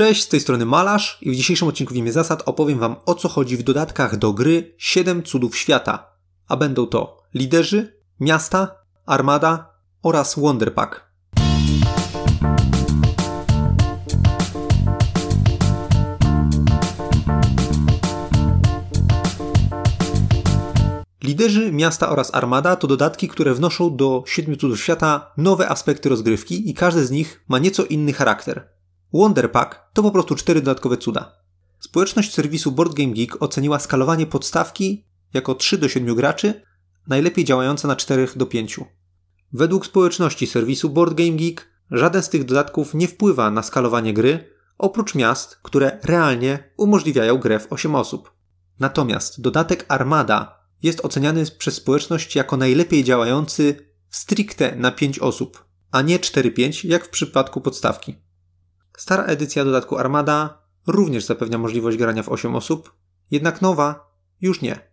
Cześć, z tej strony Malarz i w dzisiejszym odcinku w imię zasad opowiem Wam o co chodzi w dodatkach do gry 7 cudów świata. A będą to liderzy, miasta, armada oraz Wonderpack. Liderzy, miasta oraz armada to dodatki, które wnoszą do 7 cudów świata nowe aspekty rozgrywki i każdy z nich ma nieco inny charakter. Wonderpack to po prostu cztery dodatkowe cuda. Społeczność serwisu Board Game Geek oceniła skalowanie podstawki jako 3 do 7 graczy, najlepiej działające na 4 do 5. Według społeczności serwisu Board Game Geek żaden z tych dodatków nie wpływa na skalowanie gry, oprócz miast, które realnie umożliwiają grę w 8 osób. Natomiast dodatek Armada jest oceniany przez społeczność jako najlepiej działający stricte na 5 osób, a nie 4-5 jak w przypadku podstawki. Stara edycja dodatku Armada również zapewnia możliwość grania w 8 osób, jednak nowa już nie.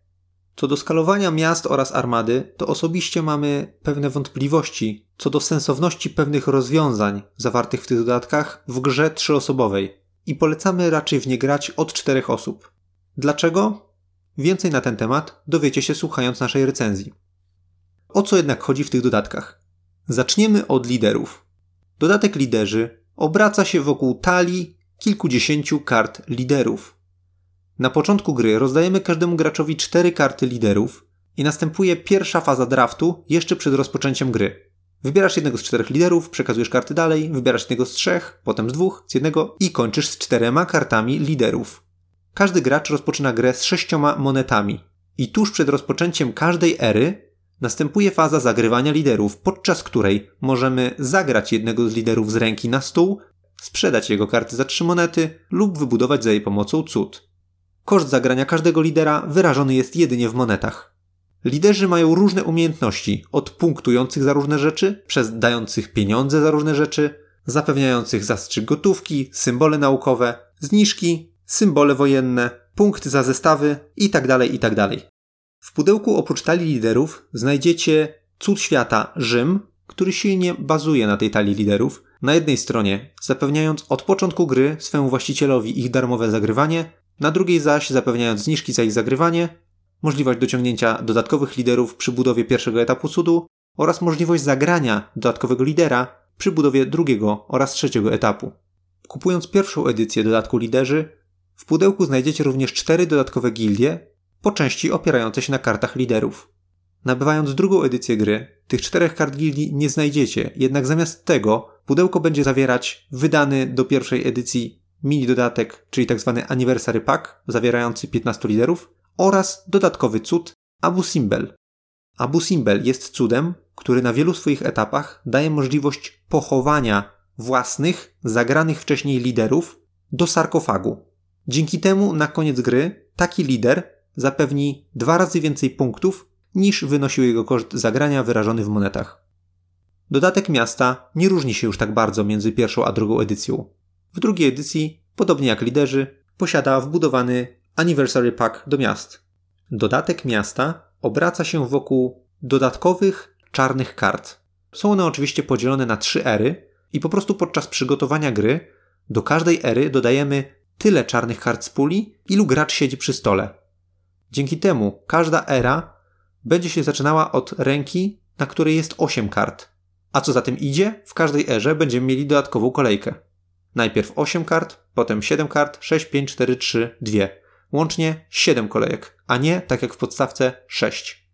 Co do skalowania miast oraz armady, to osobiście mamy pewne wątpliwości co do sensowności pewnych rozwiązań zawartych w tych dodatkach w grze trzyosobowej i polecamy raczej w nie grać od czterech osób. Dlaczego? Więcej na ten temat dowiecie się słuchając naszej recenzji. O co jednak chodzi w tych dodatkach? Zaczniemy od liderów. Dodatek liderzy obraca się wokół talii kilkudziesięciu kart liderów. Na początku gry rozdajemy każdemu graczowi cztery karty liderów i następuje pierwsza faza draftu jeszcze przed rozpoczęciem gry. Wybierasz jednego z czterech liderów, przekazujesz karty dalej, wybierasz jednego z trzech, potem z dwóch, z jednego i kończysz z czterema kartami liderów. Każdy gracz rozpoczyna grę z sześcioma monetami. I tuż przed rozpoczęciem każdej ery następuje faza zagrywania liderów, podczas której możemy zagrać jednego z liderów z ręki na stół, sprzedać jego karty za trzy monety lub wybudować za jej pomocą cud. Koszt zagrania każdego lidera wyrażony jest jedynie w monetach. Liderzy mają różne umiejętności, od punktujących za różne rzeczy, przez dających pieniądze za różne rzeczy, zapewniających zastrzyk gotówki, symbole naukowe, zniżki, symbole wojenne, punkty za zestawy itd. itd. W pudełku oprócz talii liderów znajdziecie cud świata Rzym, który silnie bazuje na tej talii liderów. Na jednej stronie zapewniając od początku gry swemu właścicielowi ich darmowe zagrywanie, na drugiej zaś zapewniając zniżki za ich zagrywanie, możliwość dociągnięcia dodatkowych liderów przy budowie pierwszego etapu cudu oraz możliwość zagrania dodatkowego lidera przy budowie drugiego oraz trzeciego etapu. Kupując pierwszą edycję dodatku liderzy, w pudełku znajdziecie również cztery dodatkowe gildie, po części opierające się na kartach liderów. Nabywając drugą edycję gry, tych czterech kart gildii nie znajdziecie, jednak zamiast tego pudełko będzie zawierać wydany do pierwszej edycji mini dodatek, czyli tzw. Tak Anniversary Pack, zawierający 15 liderów, oraz dodatkowy cud Abu Simbel. Abu Simbel jest cudem, który na wielu swoich etapach daje możliwość pochowania własnych, zagranych wcześniej liderów do sarkofagu. Dzięki temu na koniec gry taki lider zapewni dwa razy więcej punktów niż wynosił jego koszt zagrania wyrażony w monetach. Dodatek miasta nie różni się już tak bardzo między pierwszą a drugą edycją. W drugiej edycji, podobnie jak liderzy, posiada wbudowany Anniversary Pack do miast. Dodatek miasta obraca się wokół dodatkowych czarnych kart. Są one oczywiście podzielone na trzy ery i po prostu podczas przygotowania gry do każdej ery dodajemy tyle czarnych kart z puli, ilu gracz siedzi przy stole. Dzięki temu każda era będzie się zaczynała od ręki, na której jest 8 kart. A co za tym idzie, w każdej erze będziemy mieli dodatkową kolejkę. Najpierw 8 kart, potem 7 kart, 6, 5, 4, 3, 2. Łącznie 7 kolejek, a nie tak jak w podstawce 6.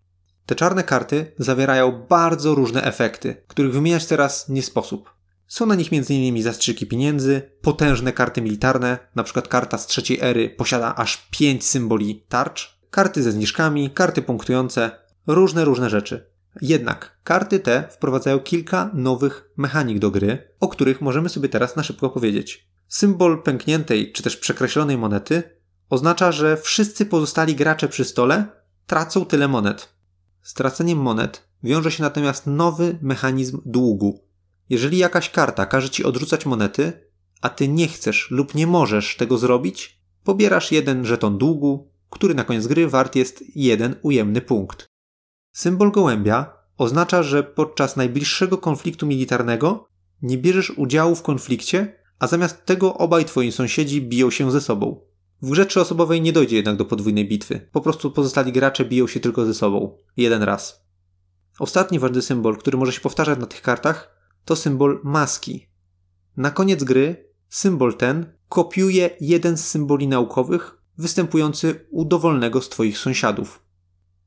Te czarne karty zawierają bardzo różne efekty, których wymieniać teraz nie sposób. Są na nich m.in. zastrzyki pieniędzy, potężne karty militarne, np. karta z trzeciej ery posiada aż 5 symboli tarcz, karty ze zniżkami, karty punktujące, różne, różne rzeczy. Jednak karty te wprowadzają kilka nowych mechanik do gry, o których możemy sobie teraz na szybko powiedzieć. Symbol pękniętej czy też przekreślonej monety oznacza, że wszyscy pozostali gracze przy stole tracą tyle monet. Z traceniem monet wiąże się natomiast nowy mechanizm długu. Jeżeli jakaś karta każe ci odrzucać monety, a ty nie chcesz lub nie możesz tego zrobić, pobierasz jeden żeton długu, który na koniec gry wart jest jeden ujemny punkt. Symbol gołębia oznacza, że podczas najbliższego konfliktu militarnego nie bierzesz udziału w konflikcie, a zamiast tego obaj twoi sąsiedzi biją się ze sobą. W grze trzyosobowej nie dojdzie jednak do podwójnej bitwy. Po prostu pozostali gracze biją się tylko ze sobą. Jeden raz. Ostatni ważny symbol, który może się powtarzać na tych kartach, to symbol maski. Na koniec gry symbol ten kopiuje jeden z symboli naukowych występujący u dowolnego z Twoich sąsiadów.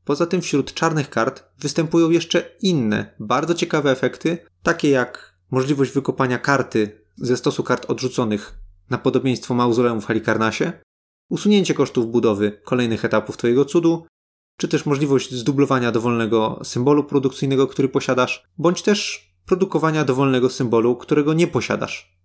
Poza tym wśród czarnych kart występują jeszcze inne, bardzo ciekawe efekty, takie jak możliwość wykopania karty ze stosu kart odrzuconych na podobieństwo mauzoleum w Halikarnasie, usunięcie kosztów budowy kolejnych etapów Twojego cudu, czy też możliwość zdublowania dowolnego symbolu produkcyjnego, który posiadasz, bądź też produkowania dowolnego symbolu, którego nie posiadasz.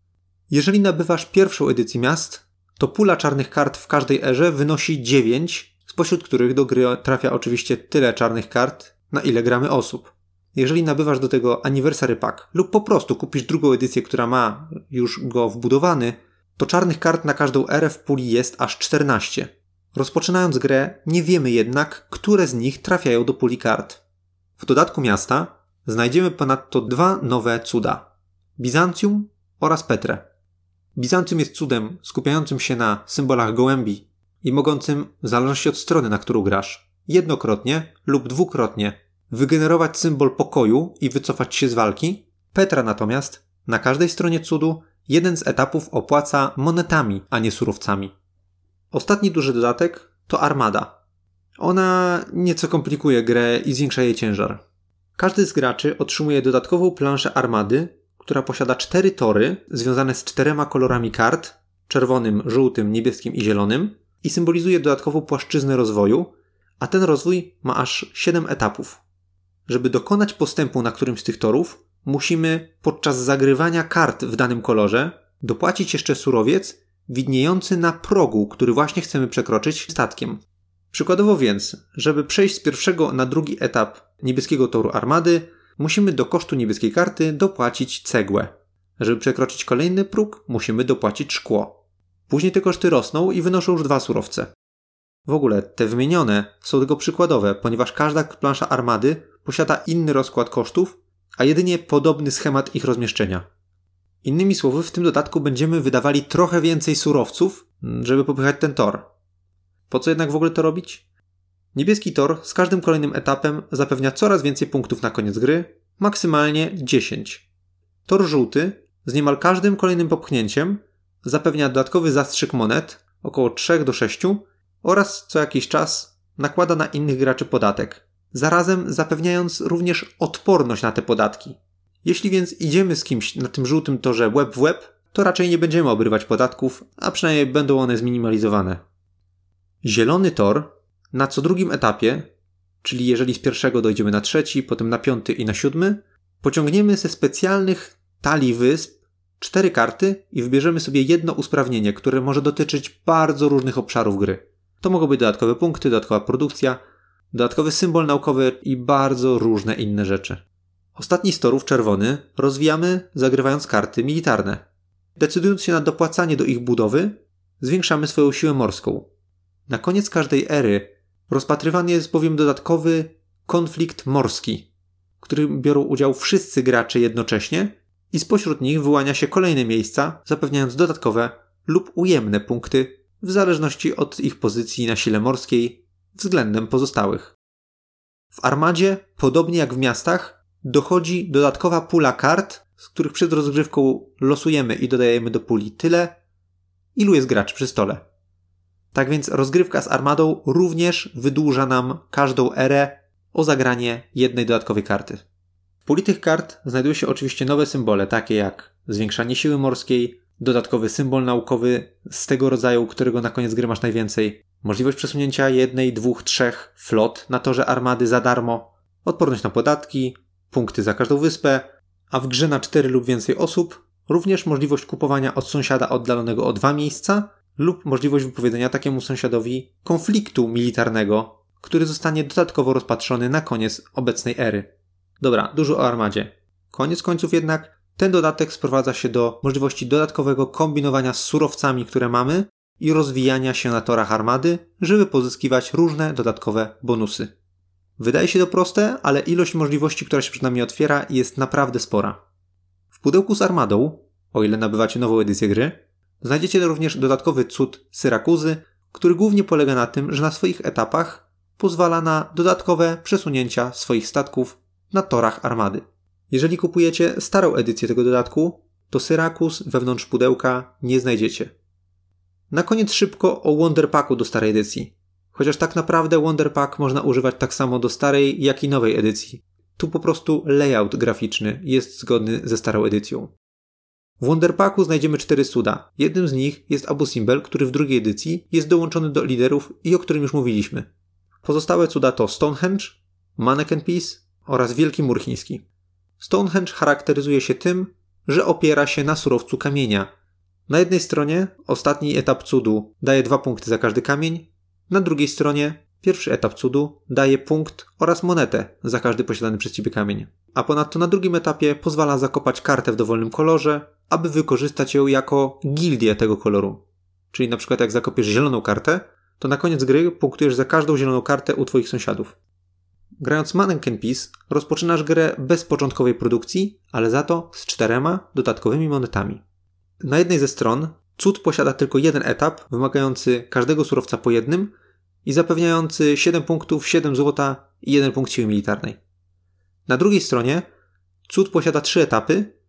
Jeżeli nabywasz pierwszą edycję miast, to pula czarnych kart w każdej erze wynosi 9, spośród których do gry trafia oczywiście tyle czarnych kart, na ile gramy osób. Jeżeli nabywasz do tego Anniversary Pack lub po prostu kupisz drugą edycję, która ma już go wbudowany, to czarnych kart na każdą erę w puli jest aż 14. Rozpoczynając grę, nie wiemy jednak, które z nich trafiają do puli kart. W dodatku miasta znajdziemy ponadto dwa nowe cuda: Bizancjum oraz Petrę. Bizancjum jest cudem skupiającym się na symbolach gołębi i mogącym, w zależności od strony, na którą grasz, jednokrotnie lub dwukrotnie wygenerować symbol pokoju i wycofać się z walki. Petra natomiast na każdej stronie cudu jeden z etapów opłaca monetami, a nie surowcami. Ostatni duży dodatek to armada. Ona nieco komplikuje grę i zwiększa jej ciężar. Każdy z graczy otrzymuje dodatkową planszę armady, która posiada cztery tory związane z czterema kolorami kart czerwonym, żółtym, niebieskim i zielonym i symbolizuje dodatkową płaszczyznę rozwoju, a ten rozwój ma aż 7 etapów. Żeby dokonać postępu na którymś z tych torów, musimy podczas zagrywania kart w danym kolorze dopłacić jeszcze surowiec widniejący na progu, który właśnie chcemy przekroczyć statkiem. Przykładowo więc, żeby przejść z pierwszego na drugi etap niebieskiego toru armady, musimy do kosztu niebieskiej karty dopłacić cegłę. Żeby przekroczyć kolejny próg, musimy dopłacić szkło. Później te koszty rosną i wynoszą już dwa surowce. W ogóle te wymienione są tylko przykładowe, ponieważ każda plansza armady posiada inny rozkład kosztów, a jedynie podobny schemat ich rozmieszczenia. Innymi słowy, w tym dodatku będziemy wydawali trochę więcej surowców, żeby popychać ten tor. Po co jednak w ogóle to robić? Niebieski tor z każdym kolejnym etapem zapewnia coraz więcej punktów na koniec gry, maksymalnie 10. Tor żółty z niemal każdym kolejnym popchnięciem zapewnia dodatkowy zastrzyk monet, około 3 do 6, oraz co jakiś czas nakłada na innych graczy podatek, zarazem zapewniając również odporność na te podatki. Jeśli więc idziemy z kimś na tym żółtym torze web w web, to raczej nie będziemy obrywać podatków, a przynajmniej będą one zminimalizowane. Zielony tor na co drugim etapie, czyli jeżeli z pierwszego dojdziemy na trzeci, potem na piąty i na siódmy, pociągniemy ze specjalnych talii wysp cztery karty i wybierzemy sobie jedno usprawnienie, które może dotyczyć bardzo różnych obszarów gry. To mogą być dodatkowe punkty, dodatkowa produkcja, dodatkowy symbol naukowy i bardzo różne inne rzeczy. Ostatni z torów, czerwony, rozwijamy zagrywając karty militarne. Decydując się na dopłacanie do ich budowy, zwiększamy swoją siłę morską. Na koniec każdej ery rozpatrywany jest bowiem dodatkowy konflikt morski, w którym biorą udział wszyscy gracze jednocześnie i spośród nich wyłania się kolejne miejsca, zapewniając dodatkowe lub ujemne punkty w zależności od ich pozycji na sile morskiej względem pozostałych. W armadzie, podobnie jak w miastach, dochodzi dodatkowa pula kart, z których przed rozgrywką losujemy i dodajemy do puli tyle, ilu jest gracz przy stole. Tak więc rozgrywka z armadą również wydłuża nam każdą erę o zagranie jednej dodatkowej karty. W puli tych kart znajdują się oczywiście nowe symbole, takie jak zwiększanie siły morskiej, dodatkowy symbol naukowy z tego rodzaju, którego na koniec gry masz najwięcej, możliwość przesunięcia jednej, dwóch, trzech flot na torze armady za darmo, odporność na podatki, punkty za każdą wyspę, a w grze na cztery lub więcej osób również możliwość kupowania od sąsiada oddalonego o dwa miejsca lub możliwość wypowiedzenia takiemu sąsiadowi konfliktu militarnego, który zostanie dodatkowo rozpatrzony na koniec obecnej ery. Dobra, dużo o armadzie. Koniec końców jednak ten dodatek sprowadza się do możliwości dodatkowego kombinowania z surowcami, które mamy i rozwijania się na torach armady, żeby pozyskiwać różne dodatkowe bonusy. Wydaje się to proste, ale ilość możliwości, która się przed nami otwiera, jest naprawdę spora. W pudełku z armadą o ile nabywacie nową edycję gry. Znajdziecie również dodatkowy cud Syrakuzy, który głównie polega na tym, że na swoich etapach pozwala na dodatkowe przesunięcia swoich statków na torach armady. Jeżeli kupujecie starą edycję tego dodatku, to Syrakus wewnątrz pudełka nie znajdziecie. Na koniec szybko o Wonderpacku do starej edycji. Chociaż tak naprawdę Wonderpack można używać tak samo do starej, jak i nowej edycji. Tu po prostu layout graficzny jest zgodny ze starą edycją. W Wonderpacku znajdziemy cztery cuda. Jednym z nich jest Abu Simbel, który w drugiej edycji jest dołączony do liderów i o którym już mówiliśmy. Pozostałe cuda to Stonehenge, Mannequin Piece oraz Wielki Mur Chiński. Stonehenge charakteryzuje się tym, że opiera się na surowcu kamienia. Na jednej stronie ostatni etap cudu daje dwa punkty za każdy kamień, na drugiej stronie pierwszy etap cudu daje punkt oraz monetę za każdy posiadany przez ciebie kamień. A ponadto na drugim etapie pozwala zakopać kartę w dowolnym kolorze, aby wykorzystać ją jako gildię tego koloru. Czyli na przykład jak zakopiesz zieloną kartę, to na koniec gry punktujesz za każdą zieloną kartę u twoich sąsiadów. Grając Mannequin Piece rozpoczynasz grę bez początkowej produkcji, ale za to z czterema dodatkowymi monetami. Na jednej ze stron cud posiada tylko jeden etap, wymagający każdego surowca po jednym i zapewniający 7 punktów, 7 złota i 1 punkt siły militarnej. Na drugiej stronie cud posiada trzy etapy,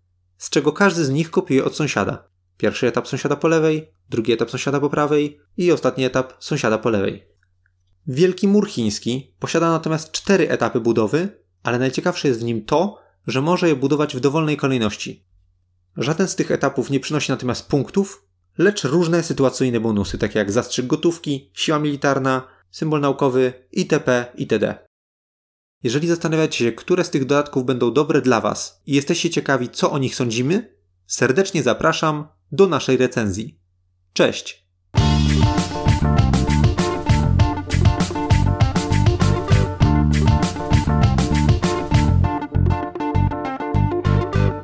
z czego każdy z nich kopiuje od sąsiada. Pierwszy etap sąsiada po lewej, drugi etap sąsiada po prawej i ostatni etap sąsiada po lewej. Wielki mur chiński posiada natomiast cztery etapy budowy, ale najciekawsze jest w nim to, że może je budować w dowolnej kolejności. Żaden z tych etapów nie przynosi natomiast punktów, lecz różne sytuacyjne bonusy, takie jak zastrzyk gotówki, siła militarna, symbol naukowy, itp. itd. Jeżeli zastanawiacie się, które z tych dodatków będą dobre dla Was i jesteście ciekawi, co o nich sądzimy, serdecznie zapraszam do naszej recenzji. Cześć!